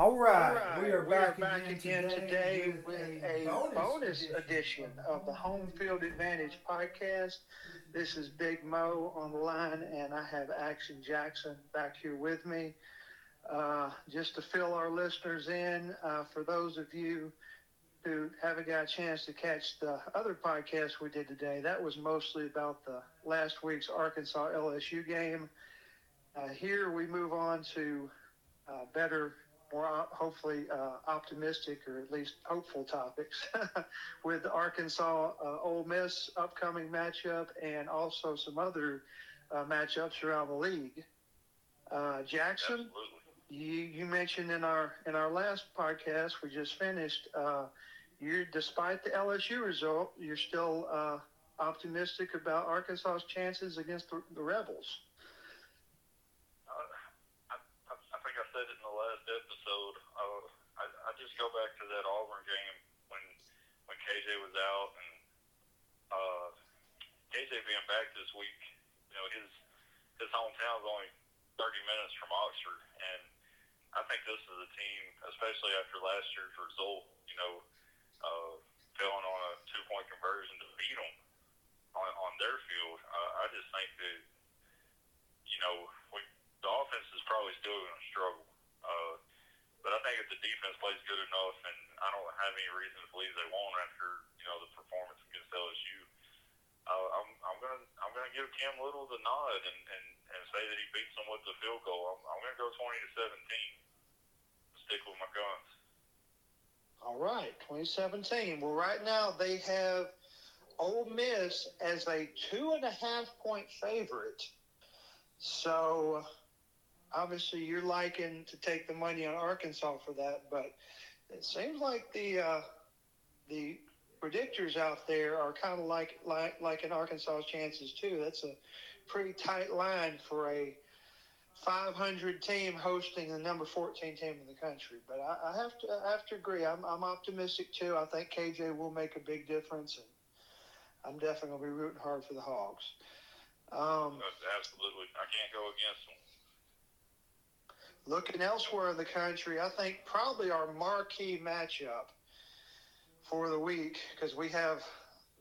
All right, All right, we are back, back again, today with a bonus, bonus edition of the Home Field Advantage podcast. This is Big Mo on the line, and I have Action Jackson back here with me. Uh, just to fill our listeners in, uh, for those of you who haven't got a chance to catch the other podcast we did today, that was mostly about the last week's Arkansas LSU game. Uh, here we move on to uh, better more hopefully uh, optimistic or at least hopeful topics with the Arkansas uh, Ole Miss upcoming matchup and also some other uh, matchups around the league. Uh, Jackson, Absolutely. you, you mentioned in our in our last podcast we just finished. Uh, you, despite the LSU result, you're still uh, optimistic about Arkansas's chances against the, the Rebels. Uh, I, I, I think I said it in the last episode. Uh, I, I just back to that Auburn game when when KJ was out and uh, KJ being back this week. You know his his hometown's only 30 minutes from Oxford, and I think this is a team, especially after last year's result. You know, uh, failing on a two point conversion to beat them on, on their field. Uh, I just think that you know we the offense is probably still going to struggle. Uh, but I think if the defense plays good enough, and I don't have any reason to believe they won't after you know the performance against LSU, uh, I'm I'm gonna I'm gonna give Cam Little the nod and, and, and say that he beats them with the field goal. I'm, I'm gonna go 20 to 17. Stick with my guns. All right, 2017. Well, right now they have Ole Miss as a two and a half point favorite. So obviously you're liking to take the money on Arkansas for that, but it seems like the uh, the predictors out there are kind of like like like in Arkansas's chances too. That's a pretty tight line for a 500 team hosting the number 14 team in the country. But I, I have to I have to agree. I'm, I'm optimistic too. I think KJ will make a big difference, and I'm definitely gonna be rooting hard for the Hogs. Um, absolutely, I can't go against them. Looking elsewhere in the country, I think probably our marquee matchup for the week because we have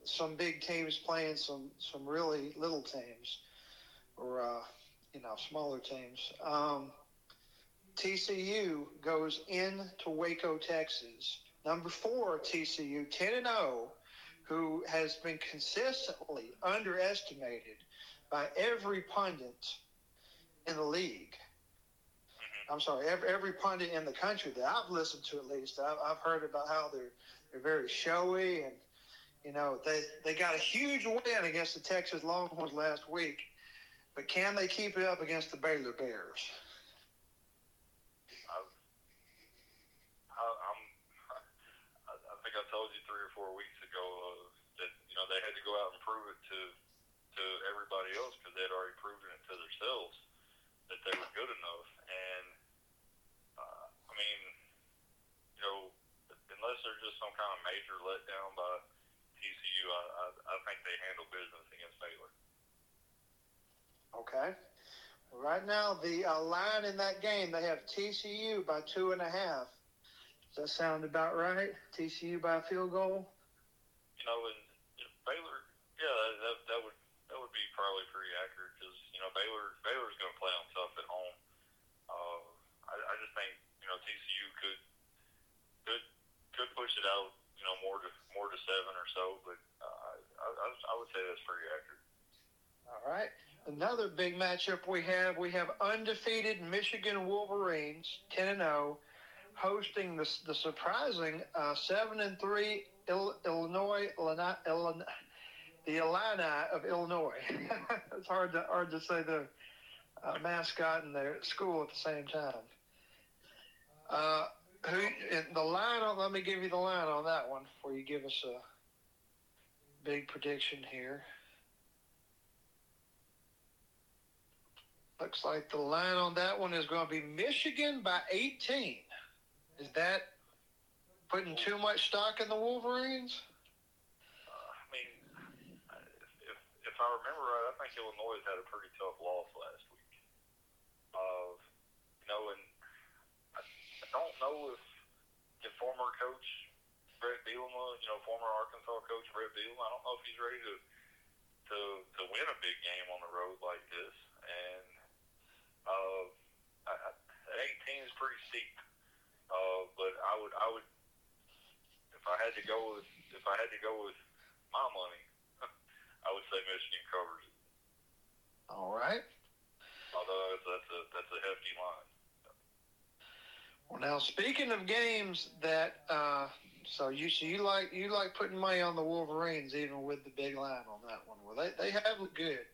some big teams playing some some really little teams or uh, you know smaller teams. Um, TCU goes into Waco, Texas. Number four, TCU, ten and zero, who has been consistently underestimated by every pundit in the league. I'm sorry, every, every pundit in the country that I've listened to at least, I've, I've heard about how they're they're very showy and you know they they got a huge win against the Texas Longhorns last week, but can they keep it up against the Baylor Bears? I'm, I, I think I told you three or four weeks ago uh, that you know they had to go out and prove it to to everybody else because they had already proven it to themselves that they were good enough. And uh, I mean, you know, unless there's just some kind of major letdown by TCU, I, I, I think they handle business against Baylor. Okay. Right now, the uh, line in that game, they have TCU by two and a half. Does that sound about right? TCU by a field goal? you know, and Baylor, yeah, that that would that would be probably pretty accurate because you know Baylor Baylor's going to play them tough at home. Uh, I, I just think you know TCU could could could push it out, you know, more to more to seven or so, but uh, I, I I would say that's pretty accurate. All right. Another big matchup we have, we have undefeated Michigan Wolverines, 10 and 0, hosting the, the surprising uh, 7 and 3 Il- Illinois, Illini, Illini, the Illini of Illinois. it's hard to hard to say the uh, mascot and their school at the same time. Uh, who the line on? Let me give you the line on that one before you give us a big prediction here. Looks like the line on that one is going to be Michigan by 18. Is that putting too much stock in the Wolverines? Uh, I mean, if if I remember right, I think Illinois had a pretty tough loss last week. Uh, you know, and I, I don't know if if former coach Brett Bielema, you know, former Arkansas coach Brett Bielema, I don't know if he's ready to to to win a big game on the road like this. And uh, I, I, 18 is pretty steep. Uh, but I would I would if I had to go with if I had to go with my money, I would say Michigan covers it. All right. Although that's a that's a hefty line. Well, now speaking of games that, uh, so you so you like you like putting money on the Wolverines even with the big line on that one. Well, they they have looked good.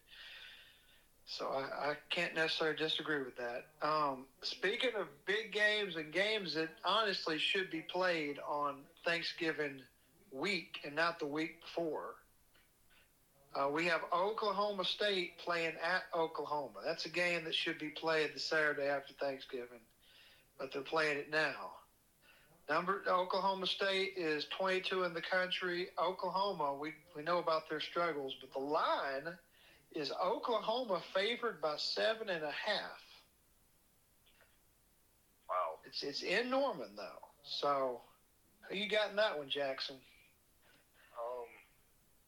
So I, I can't necessarily disagree with that. Um, speaking of big games and games that honestly should be played on Thanksgiving week and not the week before, uh, we have Oklahoma State playing at Oklahoma. That's a game that should be played the Saturday after Thanksgiving, but they're playing it now. Number Oklahoma State is 22 in the country. Oklahoma, we, we know about their struggles, but the line is Oklahoma favored by seven and a half. Wow. It's it's in Norman though. So who you got in that one, Jackson? Um,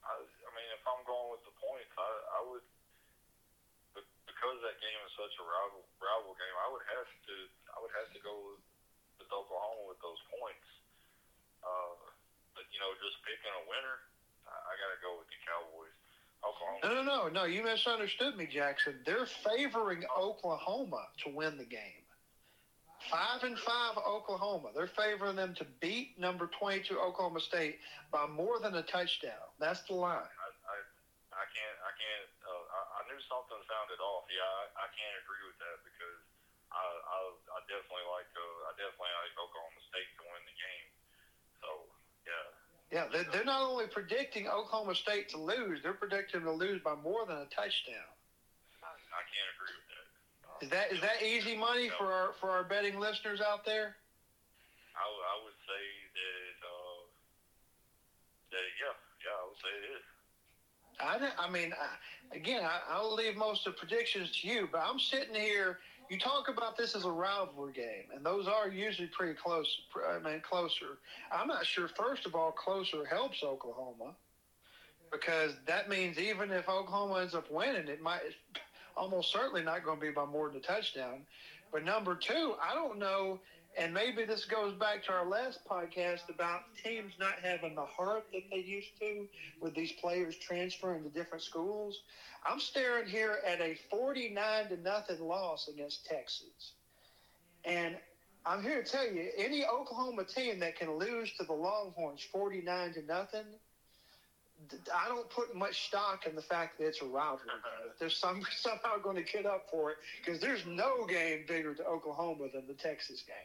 I, I mean, if I'm going with the points, I, I would be- because that game is such a rival rival game. I would have to I would have to go with, with Oklahoma with those points. Uh, but you know, just picking a winner, I, I got to go with the Cowboys. Oklahoma. No, no, no, no. You misunderstood me, Jackson. They're favoring Oklahoma to win the game. Five and five Oklahoma. They're favoring them to beat number twenty-two Oklahoma State by more than a touchdown. That's the line. I, I, I can't, I can't, uh, I, I knew something sounded off. Yeah, I, I can't agree with that because I, I, I definitely like, uh, I definitely like Oklahoma State to win the game. So, yeah. Yeah, they're, they're not only predicting Oklahoma State to lose, they're predicting to lose by more than a touchdown. I can't agree. Is that is that easy money for our for our betting listeners out there? I, would- I would say that, uh, that, yeah, yeah, I would say it is. I, I mean, I, again, I, I'll leave most of the predictions to you, but I'm sitting here. You talk about this as a rivalry game, and those are usually pretty close. I mean, closer. I'm not sure. First of all, closer helps Oklahoma because that means even if Oklahoma ends up winning, it might almost certainly not going to be by more than a touchdown. But number two, I don't know, and maybe this goes back to our last podcast about teams not having the heart that they used to with these players transferring to different schools. I'm staring here at a 49 to nothing loss against Texas. And I'm here to tell you, any Oklahoma team that can lose to the Longhorns 49 to nothing, th- I don't put much stock in the fact that it's a rivalry game. They're some, somehow going to get up for it because there's no game bigger to Oklahoma than the Texas game.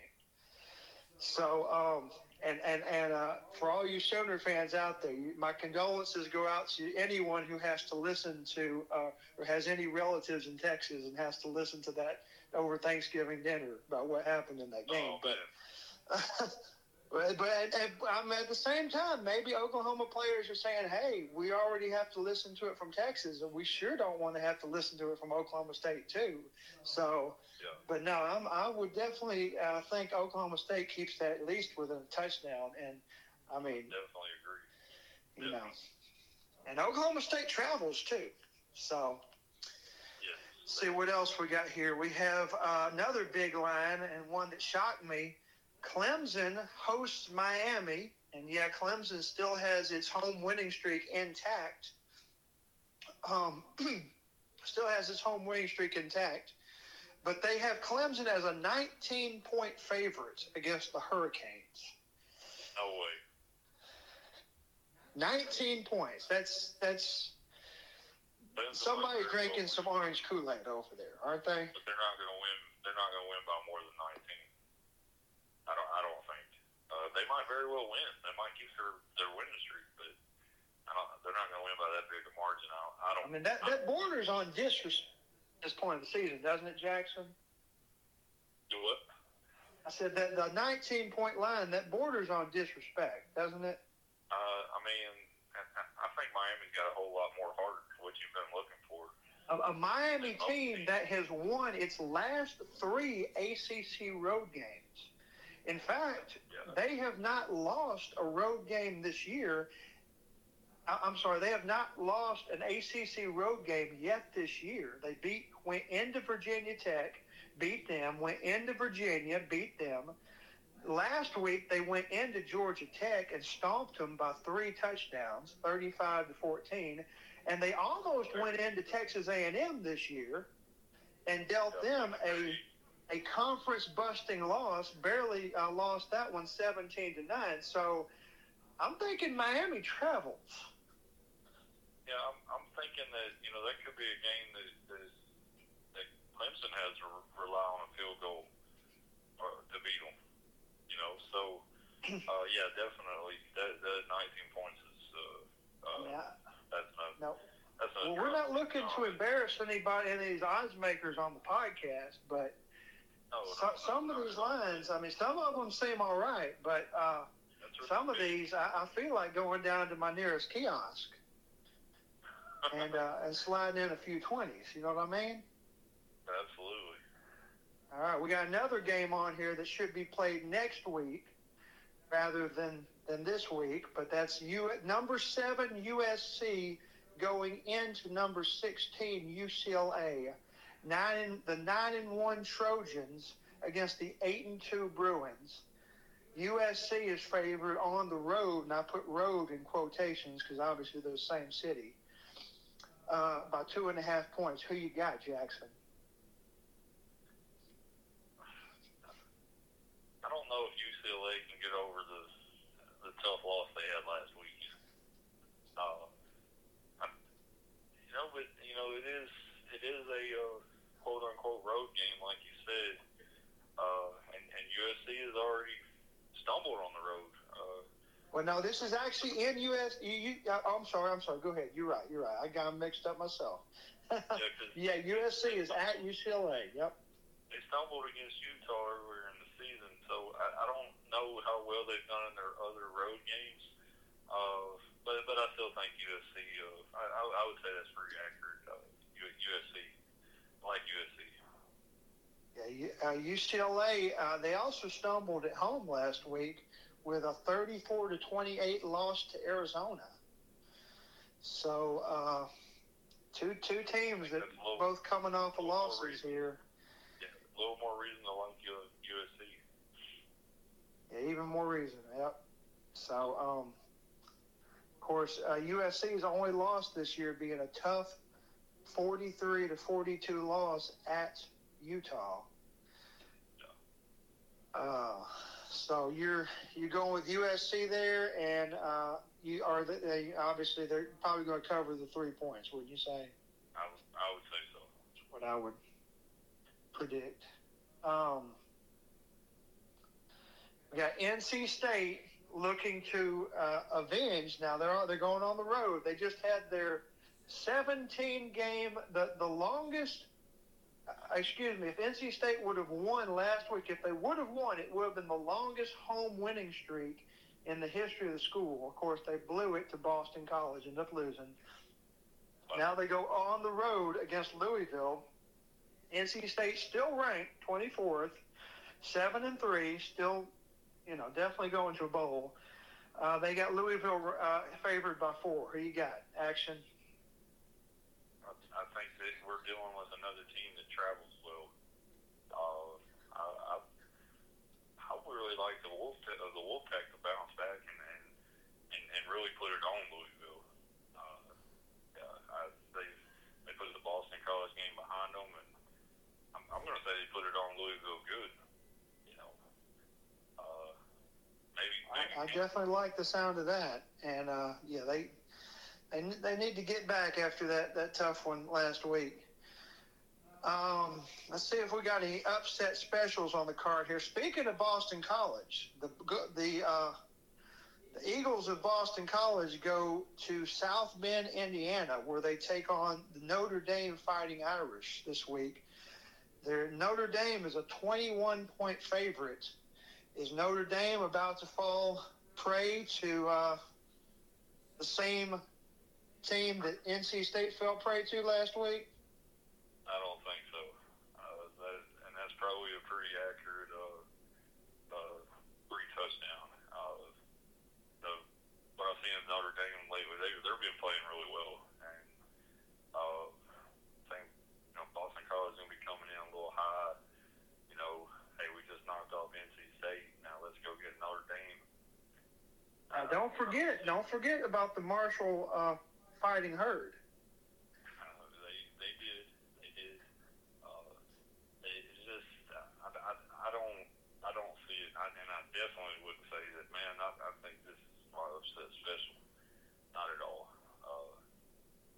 So, um, and and and uh, for all you Sooner fans out there, my condolences go out to anyone who has to listen to uh, or has any relatives in Texas and has to listen to that over Thanksgiving dinner about what happened in that game. Oh, but. but, but at, at, um, at the same time, maybe Oklahoma players are saying, "Hey, we already have to listen to it from Texas, and we sure don't want to have to listen to it from Oklahoma State too." So, Yeah. but no, I'm, I would definitely uh, think Oklahoma State keeps that at least within a touchdown, and I mean, Definitely agree. you know, and Oklahoma State travels too. So, Yes. see what else we got here. We have uh, another big line and one that shocked me. Clemson hosts Miami, and yeah, Clemson still has its home winning streak intact. Um, still has its home winning streak intact, but they have Clemson as a 19 point favorite against the Hurricanes. No way. 19 points. That's that's somebody drinking some orange Kool Aid over there, aren't they? But they're not going to win. They're not going to win by more than 19. I don't. I don't think. Uh, they might very well win. They might keep their their winning streak, but I don't, they're not going to win by that big a margin. I, I I don't. I mean, that, that borders on disrespect at this point of the season, doesn't it, Jackson? do what? I said that the 19 point line, that borders on disrespect, doesn't it? Uh, I mean, I, think Miami's got a whole lot more heart than what you've been looking for. A, a Miami team that has won its last three ACC road games. In fact, they have not lost a road game this year. I'm sorry, they have not lost an ACC road game yet this year. They beat went into Virginia Tech, beat them, went into Virginia, beat them. Last week they went into Georgia Tech and stomped them by three touchdowns, 35 to 14, and they almost went into Texas A&M this year and dealt them a a conference busting loss, barely uh, lost that one 17 to 9. So I'm thinking Miami travels. Yeah, I'm, I'm thinking that you know that could be a game that that, that Clemson has to re- rely on a field goal uh, to beat them. You know, so uh, yeah, definitely that, that 19 points is uh, uh, Yeah. that's not No. that's not. Well, we're not looking to embarrass anybody, any of these odds makers on the podcast, but no, so, no, some no, of these lines, I mean, some of them seem all right, but uh, some of these, I, I feel like going down to my nearest kiosk and uh, and sliding in a few 20s. You know what I mean? Absolutely. All right, we got another game on here that should be played next week rather than than this week, but that's U number seven USC going into number sixteen UCLA. Nine and, the nine and one Trojans against the eight and two Bruins. USC is favored on the road, and I put road in quotations because obviously they're the same city. Uh, by two and a half points. Who you got, Jackson? I don't know if UCLA can get over the the tough loss they had last week. Uh, I, you know, but you know, it is it is a uh, quote unquote road game, like you said, uh, and and USC has already stumbled on the road. Uh, Well, no, this is actually in US. You, you, uh, I'm sorry, I'm sorry. Go ahead. You're right. You're right. I got 'em mixed up myself. yeah, yeah, USC is at UCLA. Yep. they stumbled against Utah earlier in the season, so I, I don't know how well they've done in their other road games. Uh, but but I still think USC. Uh, I, I I would say that's pretty accurate. Uh, U- USC, I like USC. Yeah, U- uh, UCLA. Uh, they also stumbled at home last week with a 34 to 28 loss to Arizona. So uh, two two teams that both coming off of losses here. Yeah, a little more reason to like USC. Yeah, even more reason. Yep. So, um, of course, uh, USC's only loss this year being a tough 43 to 42 loss at Utah. Uh, so you're you're going with USC there, and uh, you are the, they obviously they're probably going to cover the three points. Wouldn't you say? I would I would say so. What I would predict. Um, we got NC State looking to uh, avenge. Now they're they're going on the road. They just had their 17 game the the longest. Uh, Excuse me. If NC State would have won last week, if they would have won, it would have been the longest home winning streak in the history of the school. Of course, they blew it to Boston College, ended up losing. Now they go on the road against Louisville. NC State still ranked 24th, seven and three, still, you know, definitely going to a bowl. Uh, they got Louisville uh, favored by four. Who you got? Action. I, think that we're dealing with another team that travels well. Uh, I, I, I really like the Wolf uh, the Wolfpack to bounce back and and, and, and really put it on Louisville. Uh, I, they they put the Boston College game behind them, and I'm, I'm going to say they put it on Louisville good. You know, uh, maybe maybe I, I definitely like the sound of that. And uh, yeah, they they they need to get back after that that tough one last week. Um, let's see if we got any upset specials on the card here. Speaking of Boston College, the the uh, the Eagles of Boston College go to South Bend, Indiana, where they take on the Notre Dame Fighting Irish this week. Their Notre Dame is a 21 point favorite. Is Notre Dame about to fall prey to uh, the same team that NC State fell prey to last week? I don't think so. Uh, that, and that's probably a pretty accurate uh, uh, three touchdown. Uh, the, what I've seen of Notre Dame lately, they, they've been playing really well. And uh, I think you know, Boston College is going to be coming in a little high. You know, hey, we just knocked off NC State. Now let's go get Notre Dame. Uh, don't forget, don't forget about the Marshall uh, Fighting Herd. They they did they did. Uh, it's just I, I, I don't I don't see it, I, and I definitely wouldn't say that. Man, I, I think this is my upset special. Not at all. Uh,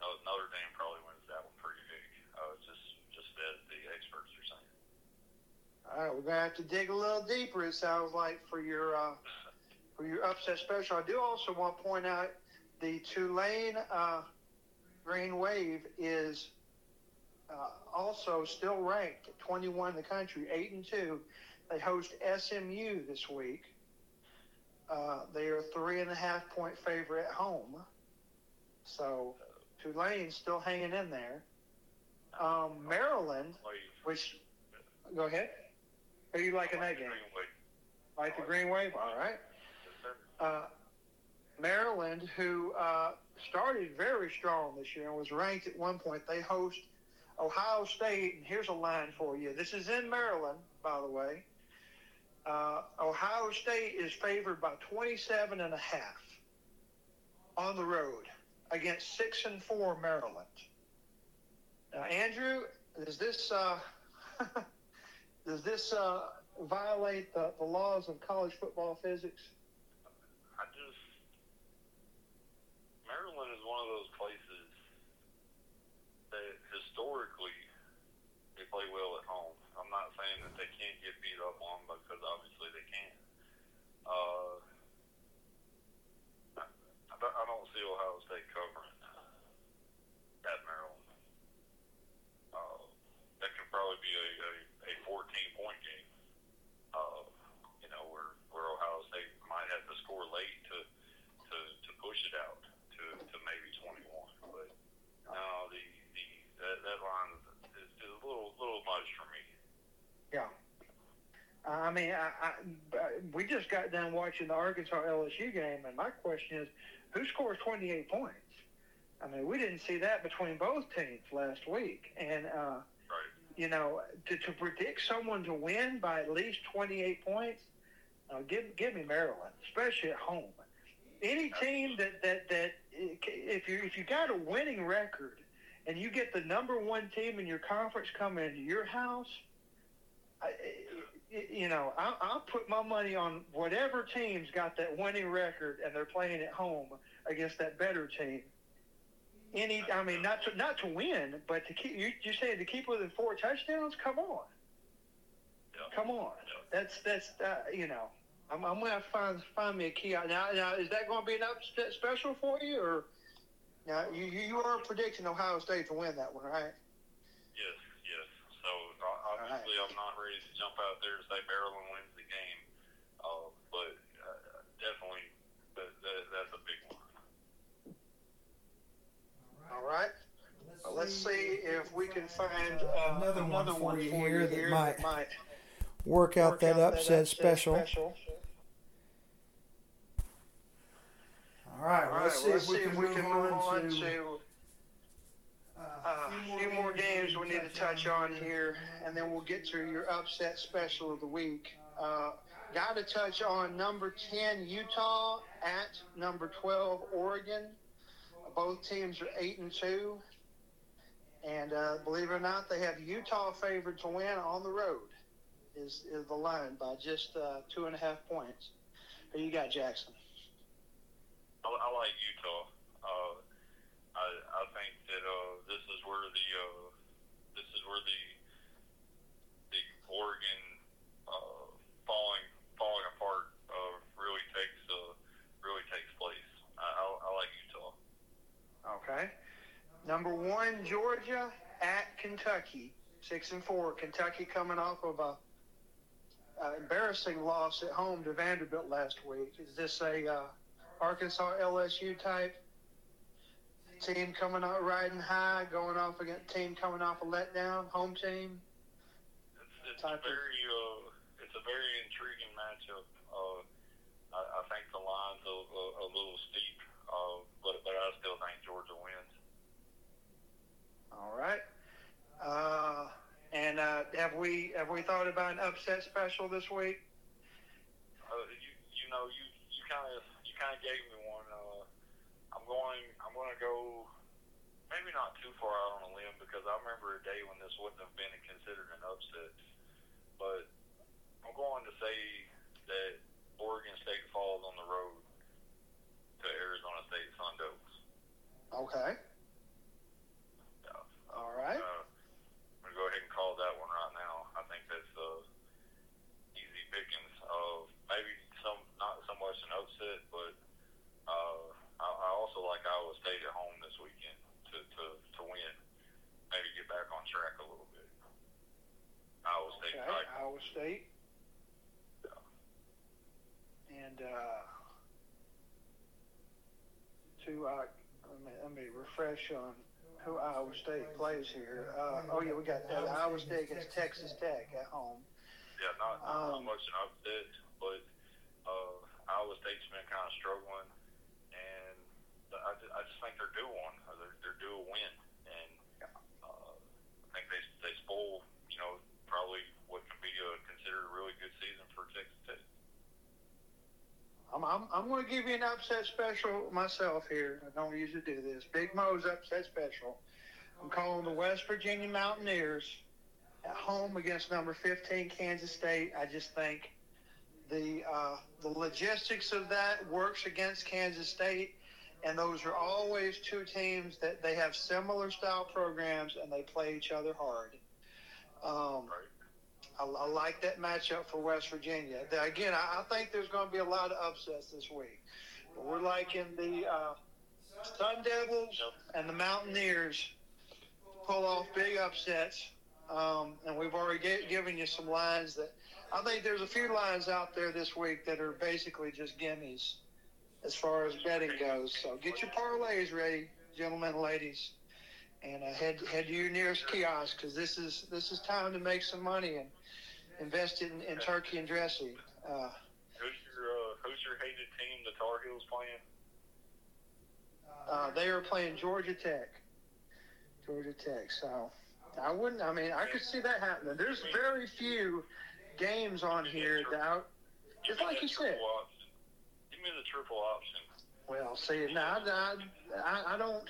No- Notre Dame probably wins that one pretty big. Uh, just just as the experts are saying. All right, we're gonna have to dig a little deeper. It sounds like for your uh, for your upset special. I do also want to point out the Tulane uh, Green Wave is uh, also still ranked at 21 in the country, eight and two. They host SMU this week. Uh, they are three and a half point favorite at home. So Tulane's still hanging in there. Um, Maryland, which go ahead. Are you liking that game? Like the Green Wave? All right. Uh, Maryland, who uh, started very strong this year and was ranked at one point, they host Ohio State. And here's a line for you. This is in Maryland, by the way. Uh, Ohio State is favored by 27 and a half on the road against six and four Maryland. Now, Andrew, does this uh, does this uh, violate the, the laws of college football physics? I just Maryland is one of those places that historically they play well at home. I'm not saying that they can't get beat up on because obviously they can. Uh, I, I don't- see Ohio State covering at Maryland. Uh, that could probably be a, a, a 14 point game. Uh, you know, where, where Ohio State might have to score late to, to, to push it out to, to maybe 21. But no, the, the that, that line is, is a little little much for me. Yeah. I mean, I, I, we just got done watching the Arkansas LSU game, and my question is, who scores 28 points? I mean, we didn't see that between both teams last week, and uh, Right. you know, to, to predict someone to win by at least 28 points, uh, give give me Maryland, especially at home. Any team that that that if you if you got a winning record and you get the number one team in your conference coming into your house, you know, I'll, I'll put my money on whatever team's got that winning record and they're playing at home against that better team. Any, I mean, not to not to win, but to keep. You you saying to keep within four touchdowns? Come on, Yeah. come on. Yeah. That's that's uh, you know. I'm, I'm gonna have to find find me a key out now. Now, is that going to be an upset special for you, or now you you are predicting Ohio State to win that one, right? Yes, obviously, I'm not ready to jump out there and say Maryland wins the game, uh, but uh, definitely that, that, that's a big one. All right. Well, let's see if we can find uh, Another one another for one you for here you that here might might Work out work that upset special. All right, All right, let's see well, if we can move on to to uh, uh, a few more games we need to touch on here, and then we'll get to your upset special of the week. Uh, Got to touch on number 10 Utah at number 12 Oregon. Both teams are eight and two, and uh, believe it or not, they have Utah favored to win on the road. Is is the line by just uh, two and a half points? Who you got, Jackson? I, I like Utah. Uh, I I think that uh, this is where the where the the Oregon uh, falling falling apart uh, really takes uh, really takes place. I, I, I like Utah. Okay. Number one, Georgia at Kentucky, six and four. Kentucky coming off of a uh, embarrassing loss at home to Vanderbilt last week. Is this a uh, Arkansas LSU type team coming out riding high, going off against team coming off a letdown, home team? It's it's a very uh, it's a very intriguing matchup. Uh, I, I think the line's a, a, a little steep, uh, but but I still think Georgia wins. All right. Uh, and uh, have we have we thought about an upset special this week? Uh, you you know you you kind of you you kind of gave me one. Uh, I'm going. I'm going to go. Maybe not too far out on a limb because I remember a day when this wouldn't have been considered an upset. But I'm going to say that Oregon State falls on the road to Arizona State Sun Devils. Okay. Yeah. All right. Uh, I'm gonna go ahead and call that one right now. I think that's uh, easy pickings. Of maybe some not so much an upset, but uh, I, I also like Iowa State at home this weekend to, to, to win. Maybe get back on track a little bit. Iowa State. Okay. Tigers. Iowa State. Yeah. And uh, to uh, let me, let me refresh on who Iowa State plays here. Uh, oh yeah, we got uh, Iowa State against Texas Tech at home. Yeah, not, not Um, much an upset, but uh, Iowa State's been kind of struggling, and I, ju- I just think they're due one. They're, they're due a win, think they they spoil, you know, probably what can be a, considered a really good season for Texas Tech. I'm, I'm, I'm going to give you an upset special myself here. I don't usually do this. Big Mo's upset special. I'm calling the West Virginia Mountaineers at home against number 15 Kansas State. I just think the uh, the logistics of that works against Kansas State, and those are always two teams that they have similar style programs and they play each other hard. Um, I, I like that matchup for West Virginia. Again, I, I think there's going to be a lot of upsets this week. But we're liking the uh, Sun Devils and the Mountaineers pull off big upsets. Um, and we've already ga- given you some lines that I think there's a few lines out there this week that are basically just gimmies as far as betting goes. So get your parlays ready, gentlemen and ladies, and uh, head head to your nearest kiosk because this is this is time to make some money and invest in, in turkey and dressing. Uh, Who's your uh, Who's your hated team? The Tar Heels playing? uh, they are playing Georgia Tech. Georgia Tech. So I wouldn't. I mean, I could see that happening. There's very few games on here that. I, Just like you said. Give me the triple option. Well, see, now I, I, I don't.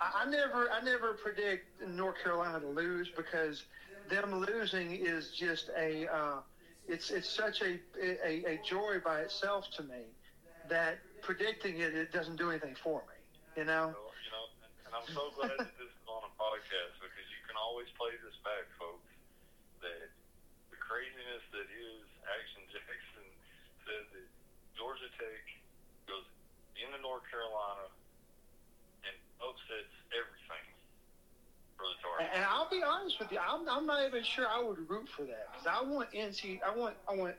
I, I never, I never predict North Carolina to lose because them losing is just a. Uh, it's it's such a, a a joy by itself to me that predicting it it doesn't do anything for me. You know. You know, and, and I'm so glad that this is on a podcast because you can always play this back, folks. That the craziness that is Action Jackson Georgia Tech goes into North Carolina and upsets everything for the Tar And, and I'll be honest with you, I'm, I'm not even sure I would root for that because I want NC, I want, I want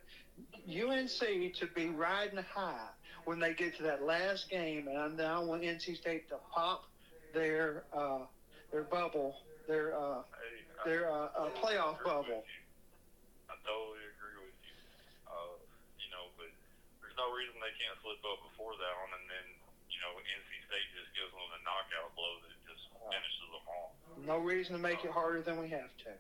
UNC to be riding high when they get to that last game, and I want NC State to pop their uh, their bubble, their uh, Hey, I- their uh, uh, playoff agree bubble. I totally agree with you. Uh, you know, but there's no reason they can't slip up before that one, and then you know NC State just gives them a knockout blow that just finishes them off. No reason to make it harder than we have to.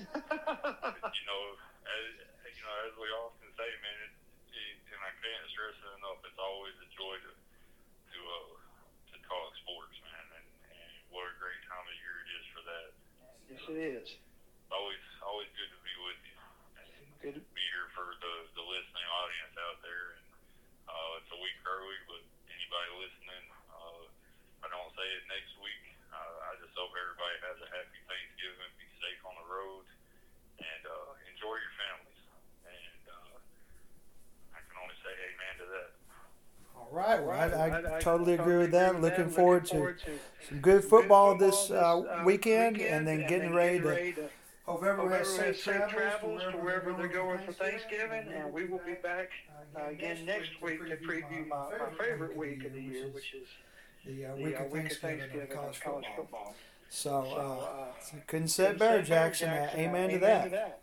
you know, as you know, as we often say, man, it, it, and I can't stress it enough. It's always a joy to to uh, to talk sports, man, and, and what a great time of year it is for that. yes, it is. Always, always good to be with you. Good. be here for the, the listening audience out there. And uh, it's a week early, but anybody listening, uh, I don't say it next week. Uh, I just hope everybody has a happy Thanksgiving, be safe on the road, and uh, enjoy your families. And uh, I can only say amen to that. All right. Well, I, I, I- I totally agree with that. Looking forward to some good football this uh, weekend, and then getting ready to. Hope everyone has safe travels to wherever they're going for Thanksgiving, and we will be back uh, again next week to preview my, my favorite week of the year, which is the uh, the week uh, of week of Thanksgiving Thanksgiving and college football. football. So, So, uh, uh, couldn't say it better, Jackson. Uh, amen to that. Amen to that.